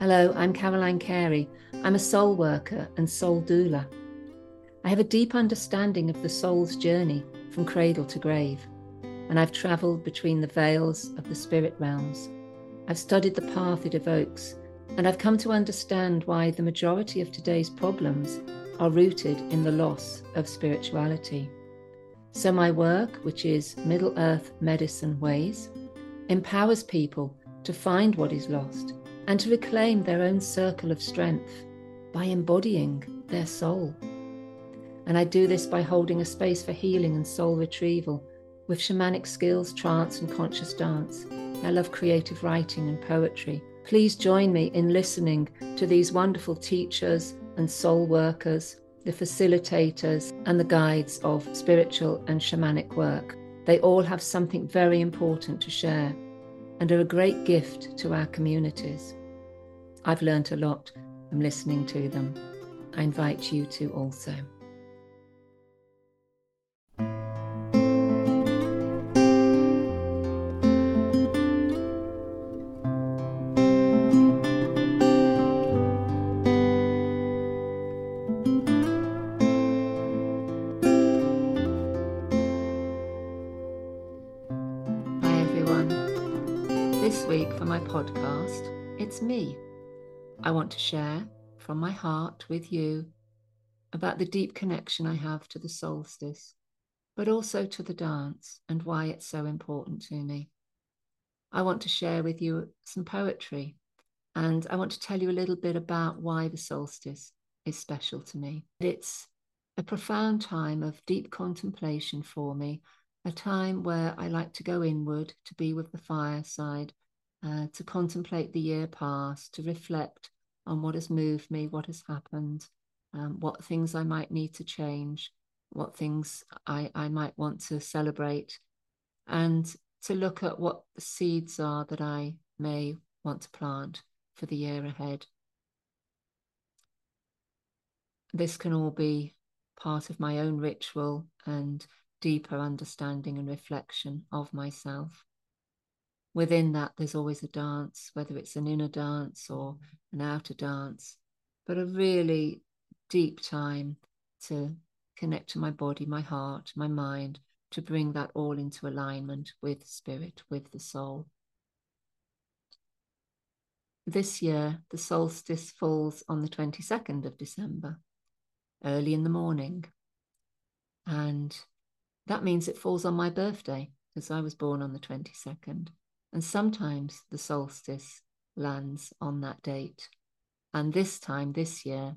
Hello, I'm Caroline Carey. I'm a soul worker and soul doula. I have a deep understanding of the soul's journey from cradle to grave, and I've travelled between the veils of the spirit realms. I've studied the path it evokes, and I've come to understand why the majority of today's problems are rooted in the loss of spirituality. So, my work, which is Middle Earth Medicine Ways, empowers people to find what is lost and to reclaim their own circle of strength by embodying their soul. And I do this by holding a space for healing and soul retrieval with shamanic skills, trance, and conscious dance. I love creative writing and poetry. Please join me in listening to these wonderful teachers and soul workers, the facilitators, and the guides of spiritual and shamanic work. They all have something very important to share and are a great gift to our communities. I've learnt a lot from listening to them. I invite you to also. This week for my podcast, it's me. I want to share from my heart with you about the deep connection I have to the solstice, but also to the dance and why it's so important to me. I want to share with you some poetry and I want to tell you a little bit about why the solstice is special to me. It's a profound time of deep contemplation for me a time where I like to go inward, to be with the fireside, uh, to contemplate the year past, to reflect on what has moved me, what has happened, um, what things I might need to change, what things I, I might want to celebrate, and to look at what the seeds are that I may want to plant for the year ahead. This can all be part of my own ritual and deeper understanding and reflection of myself. Within that, there's always a dance, whether it's an inner dance or an outer dance, but a really deep time to connect to my body, my heart, my mind, to bring that all into alignment with spirit, with the soul. This year, the solstice falls on the 22nd of December, early in the morning. And that means it falls on my birthday because I was born on the 22nd. And sometimes the solstice lands on that date. And this time, this year,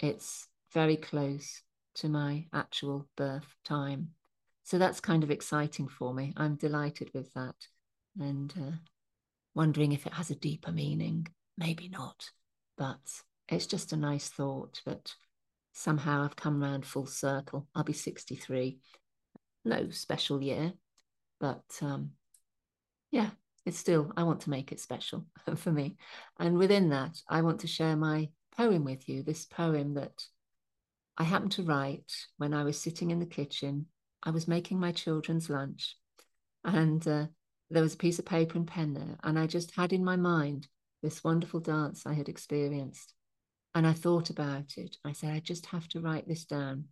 it's very close to my actual birth time. So that's kind of exciting for me. I'm delighted with that and uh, wondering if it has a deeper meaning. Maybe not, but it's just a nice thought that somehow I've come round full circle. I'll be 63 no special year, but um, yeah, it's still, I want to make it special for me. And within that, I want to share my poem with you this poem that I happened to write when I was sitting in the kitchen. I was making my children's lunch, and uh, there was a piece of paper and pen there. And I just had in my mind this wonderful dance I had experienced. And I thought about it. I said, I just have to write this down.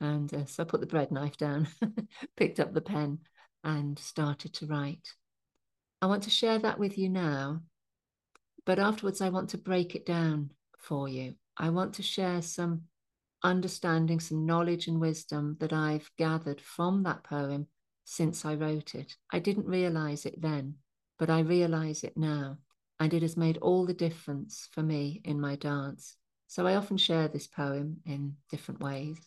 And uh, so I put the bread knife down, picked up the pen, and started to write. I want to share that with you now, but afterwards I want to break it down for you. I want to share some understanding, some knowledge and wisdom that I've gathered from that poem since I wrote it. I didn't realize it then, but I realize it now, and it has made all the difference for me in my dance. So I often share this poem in different ways.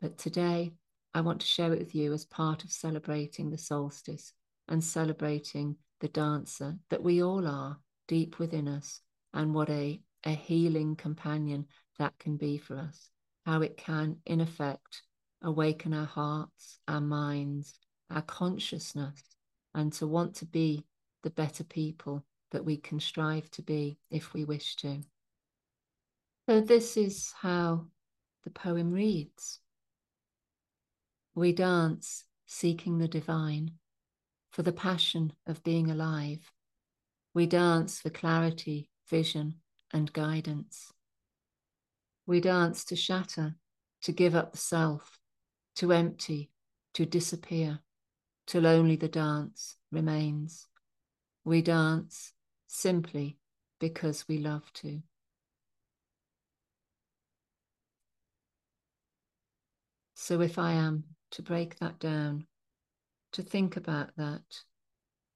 But today, I want to share it with you as part of celebrating the solstice and celebrating the dancer that we all are deep within us and what a, a healing companion that can be for us. How it can, in effect, awaken our hearts, our minds, our consciousness, and to want to be the better people that we can strive to be if we wish to. So, this is how the poem reads. We dance seeking the divine, for the passion of being alive. We dance for clarity, vision, and guidance. We dance to shatter, to give up the self, to empty, to disappear, till only the dance remains. We dance simply because we love to. So if I am to break that down, to think about that,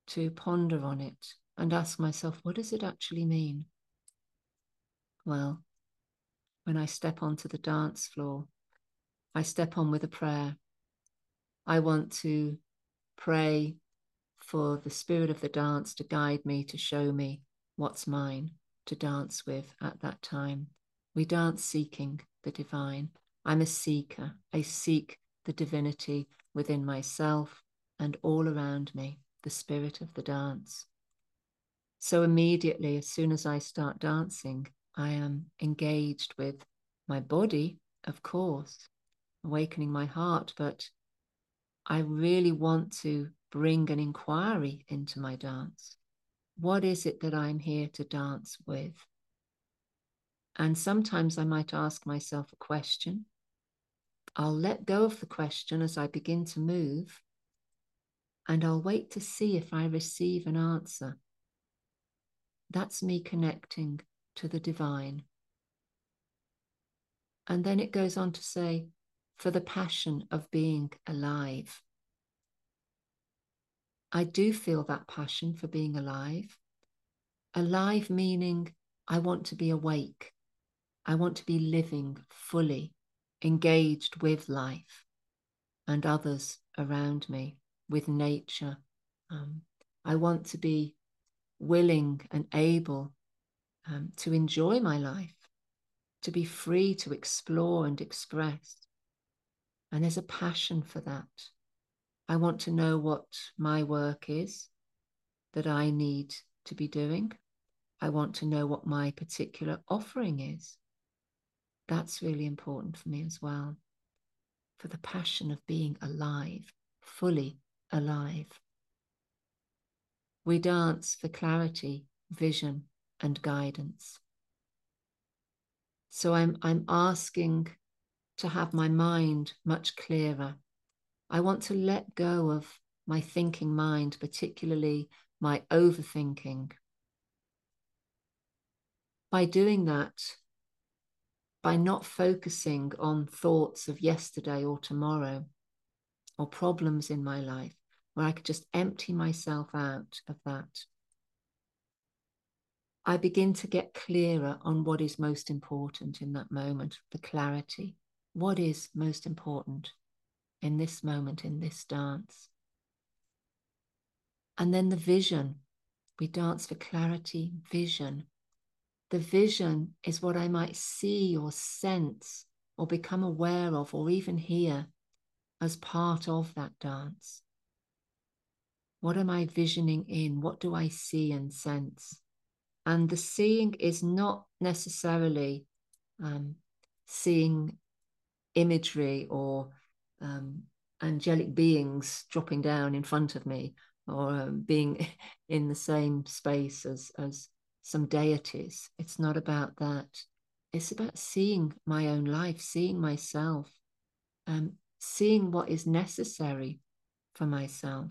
to ponder on it, and ask myself, what does it actually mean? Well, when I step onto the dance floor, I step on with a prayer. I want to pray for the spirit of the dance to guide me, to show me what's mine to dance with at that time. We dance seeking the divine. I'm a seeker. I seek the divinity within myself and all around me, the spirit of the dance. So immediately, as soon as I start dancing, I am engaged with my body, of course, awakening my heart, but I really want to bring an inquiry into my dance. What is it that I'm here to dance with? And sometimes I might ask myself a question. I'll let go of the question as I begin to move, and I'll wait to see if I receive an answer. That's me connecting to the divine. And then it goes on to say, for the passion of being alive. I do feel that passion for being alive. Alive meaning I want to be awake. I want to be living fully, engaged with life and others around me, with nature. Um, I want to be willing and able um, to enjoy my life, to be free to explore and express. And there's a passion for that. I want to know what my work is that I need to be doing. I want to know what my particular offering is. That's really important for me as well. For the passion of being alive, fully alive. We dance for clarity, vision, and guidance. So I'm, I'm asking to have my mind much clearer. I want to let go of my thinking mind, particularly my overthinking. By doing that, by not focusing on thoughts of yesterday or tomorrow or problems in my life, where I could just empty myself out of that. I begin to get clearer on what is most important in that moment, the clarity. What is most important in this moment, in this dance? And then the vision. We dance for clarity, vision. The vision is what I might see or sense or become aware of or even hear as part of that dance. What am I visioning in? What do I see and sense? And the seeing is not necessarily um, seeing imagery or um, angelic beings dropping down in front of me or um, being in the same space as, as some deities. It's not about that. It's about seeing my own life, seeing myself, um, seeing what is necessary for myself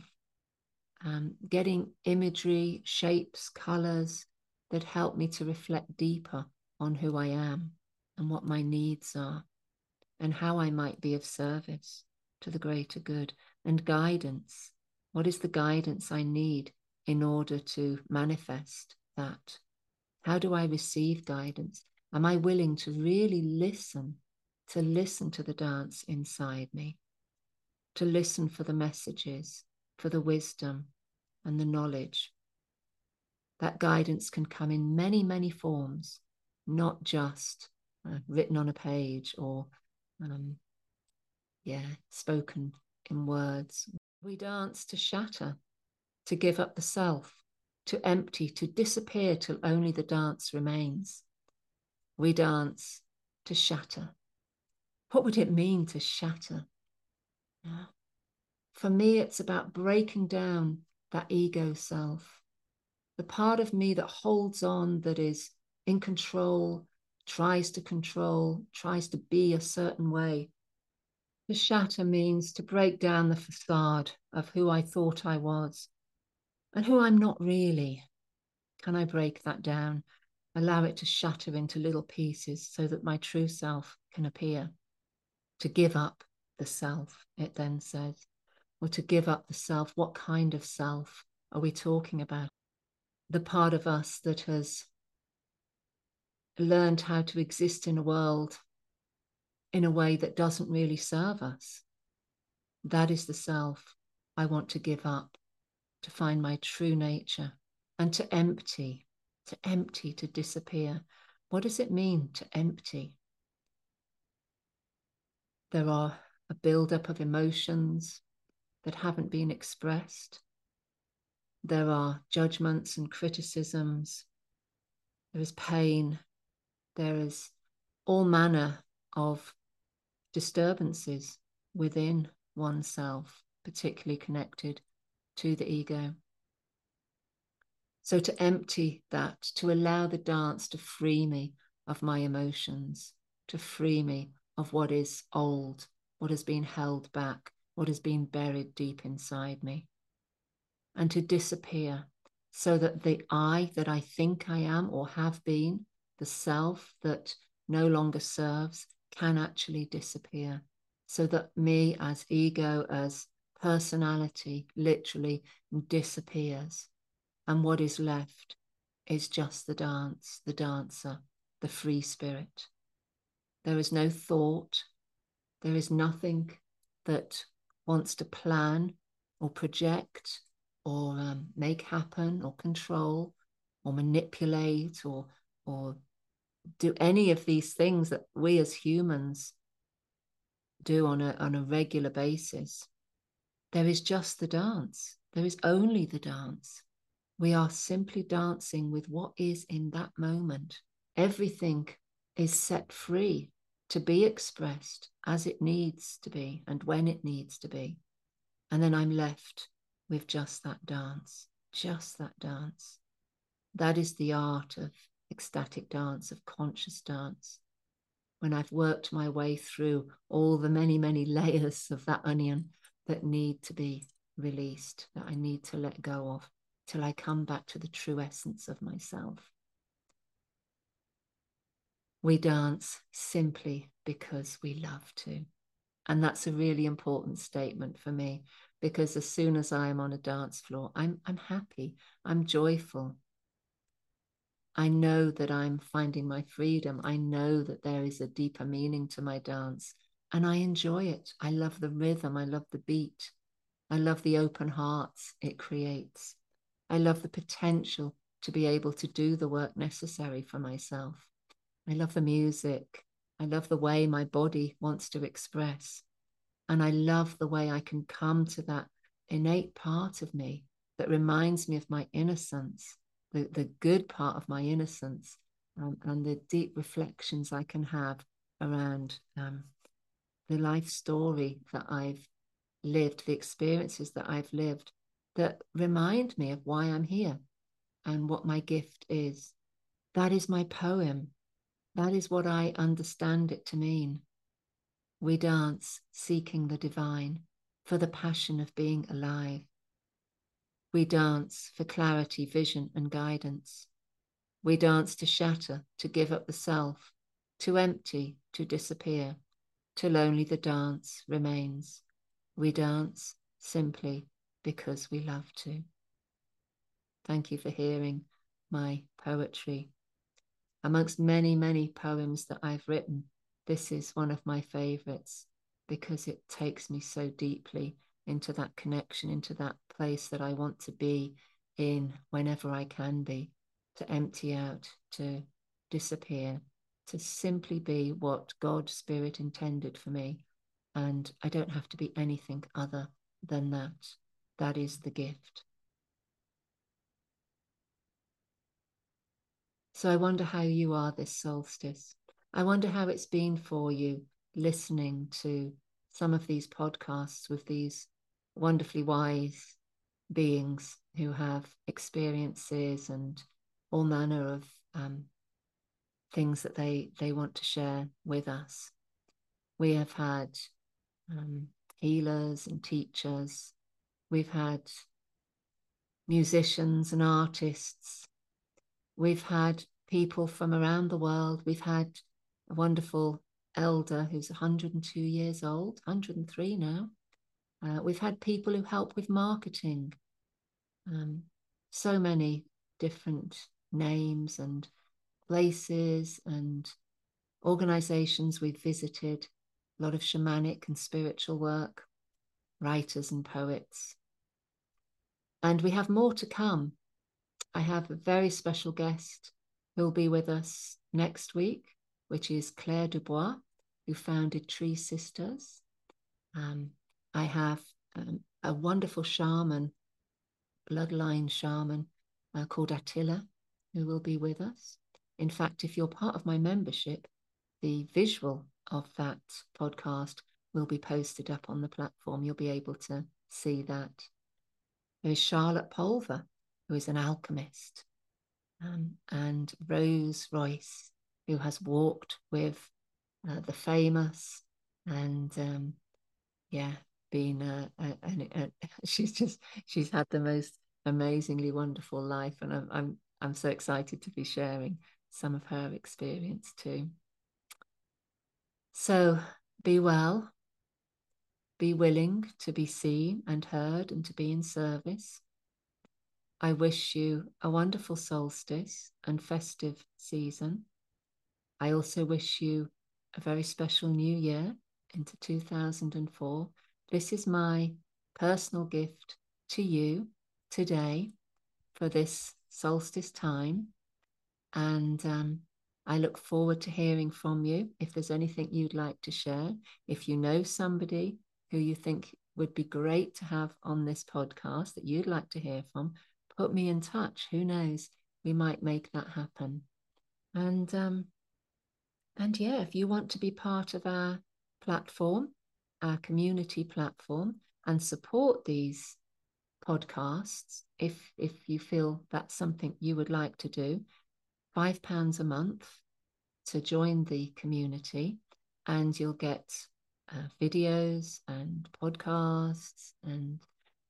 um, getting imagery, shapes, colors that help me to reflect deeper on who I am and what my needs are and how I might be of service to the greater good and guidance. What is the guidance I need in order to manifest that? How do I receive guidance? Am I willing to really listen, to listen to the dance inside me, to listen for the messages, for the wisdom, and the knowledge. That guidance can come in many, many forms, not just uh, written on a page or, um, yeah, spoken in words. We dance to shatter, to give up the self, to empty, to disappear till only the dance remains. We dance to shatter. What would it mean to shatter? Yeah. For me, it's about breaking down that ego self, the part of me that holds on, that is in control, tries to control, tries to be a certain way. To shatter means to break down the facade of who I thought I was and who I'm not really. Can I break that down? Allow it to shatter into little pieces so that my true self can appear. To give up the self, it then says, or to give up the self. What kind of self are we talking about? The part of us that has learned how to exist in a world in a way that doesn't really serve us. That is the self I want to give up, to find my true nature and to empty, to empty, to disappear. What does it mean to empty? There are a buildup of emotions that haven't been expressed. There are judgments and criticisms. There is pain. There is all manner of disturbances within oneself, particularly connected to the ego. So, to empty that, to allow the dance to free me of my emotions, to free me of what is old, what has been held back, what has been buried deep inside me, and to disappear so that the I that I think I am or have been, the self that no longer serves, can actually disappear so that me as ego, as personality, literally disappears. And what is left is just the dance, the dancer, the free spirit. There is no thought, there is nothing that wants to plan or project or um, make happen or control or manipulate or or do any of these things that we as humans do on a, on a regular basis. There is just the dance. There is only the dance. We are simply dancing with what is in that moment. Everything is set free to be expressed as it needs to be and when it needs to be. And then I'm left with just that dance, just that dance. That is the art of ecstatic dance, of conscious dance, when I've worked my way through all the many, many layers of that onion that need to be released, that I need to let go of, till I come back to the true essence of myself. We dance simply because we love to. And that's a really important statement for me because as soon as I am on a dance floor, I'm, I'm happy, I'm joyful, I know that I'm finding my freedom. I know that there is a deeper meaning to my dance and I enjoy it. I love the rhythm. I love the beat. I love the open hearts it creates. I love the potential to be able to do the work necessary for myself. I love the music. I love the way my body wants to express. And I love the way I can come to that innate part of me that reminds me of my innocence the, the good part of my innocence um, and the deep reflections I can have around um, the life story that I've lived, the experiences that I've lived that remind me of why I'm here and what my gift is. That is my poem. That is what I understand it to mean. We dance seeking the divine for the passion of being alive. We dance for clarity, vision, and guidance. We dance to shatter, to give up the self, to empty, to disappear, till only the dance remains. We dance simply because we love to. Thank you for hearing my poetry. Amongst many, many poems that I've written, this is one of my favorites because it takes me so deeply into that connection, into that place that I want to be in whenever I can be, to empty out, to disappear, to simply be what God Spirit intended for me. And I don't have to be anything other than that. That is the gift. So I wonder how you are this solstice. I wonder how it's been for you listening to some of these podcasts with these wonderfully wise beings who have experiences and all manner of um, things that they they want to share with us. We have had um, healers and teachers. We've had musicians and artists. We've had people from around the world. We've had a wonderful elder who's 102 years old, 103 now. Uh, we've had people who help with marketing. Um, so many different names and places and organizations we've visited, a lot of shamanic and spiritual work, writers and poets. And we have more to come. I have a very special guest who'll be with us next week, which is Claire Dubois, who founded Tree Sisters. Um, I have um, a wonderful shaman, bloodline shaman uh, called Attila, who will be with us. In fact, if you're part of my membership, the visual of that podcast will be posted up on the platform. You'll be able to see that. There is Charlotte Pulver, who is an alchemist, um, and Rose Royce, who has walked with uh, the famous and um, yeah, been uh, a, she's just she's had the most amazingly wonderful life, and I'm I'm I'm so excited to be sharing some of her experience too. So be well, be willing to be seen and heard and to be in service. I wish you a wonderful solstice and festive season. I also wish you a very special new year into 2004. This is my personal gift to you today for this solstice time. And um, I look forward to hearing from you. If there's anything you'd like to share, if you know somebody who you think would be great to have on this podcast that you'd like to hear from, put me in touch. Who knows? We might make that happen. And um, and yeah, if you want to be part of our platform, our community platform, and support these podcasts, if if you feel that's something you would like to do, five pounds a month to join the community, and you'll get uh, videos and podcasts and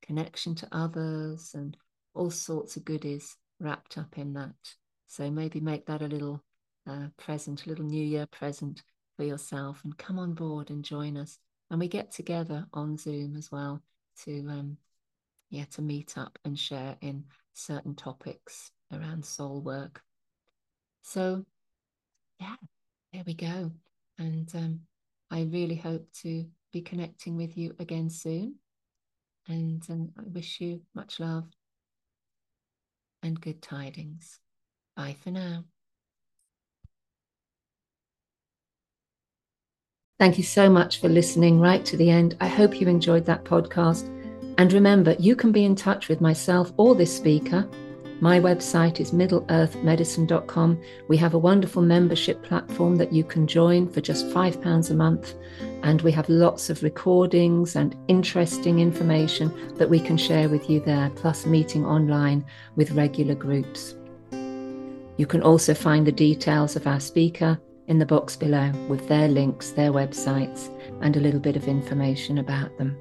connection to others and all sorts of goodies wrapped up in that. So maybe make that a little uh, present, a little New Year present for yourself, and come on board and join us. And we get together on Zoom as well to, um, yeah, to meet up and share in certain topics around soul work. So, yeah, there we go. And um, I really hope to be connecting with you again soon. And um, I wish you much love and good tidings. Bye for now. Thank you so much for listening right to the end. I hope you enjoyed that podcast. And remember, you can be in touch with myself or this speaker. My website is middleearthmedicine.com. We have a wonderful membership platform that you can join for just £5 a month. And we have lots of recordings and interesting information that we can share with you there, plus meeting online with regular groups. You can also find the details of our speaker in the box below with their links, their websites, and a little bit of information about them.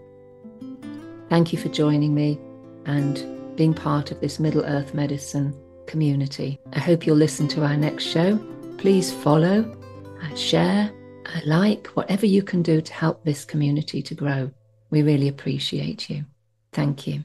Thank you for joining me and being part of this Middle Earth Medicine community. I hope you'll listen to our next show. Please follow, uh, share, like, whatever you can do to help this community to grow. We really appreciate you. Thank you.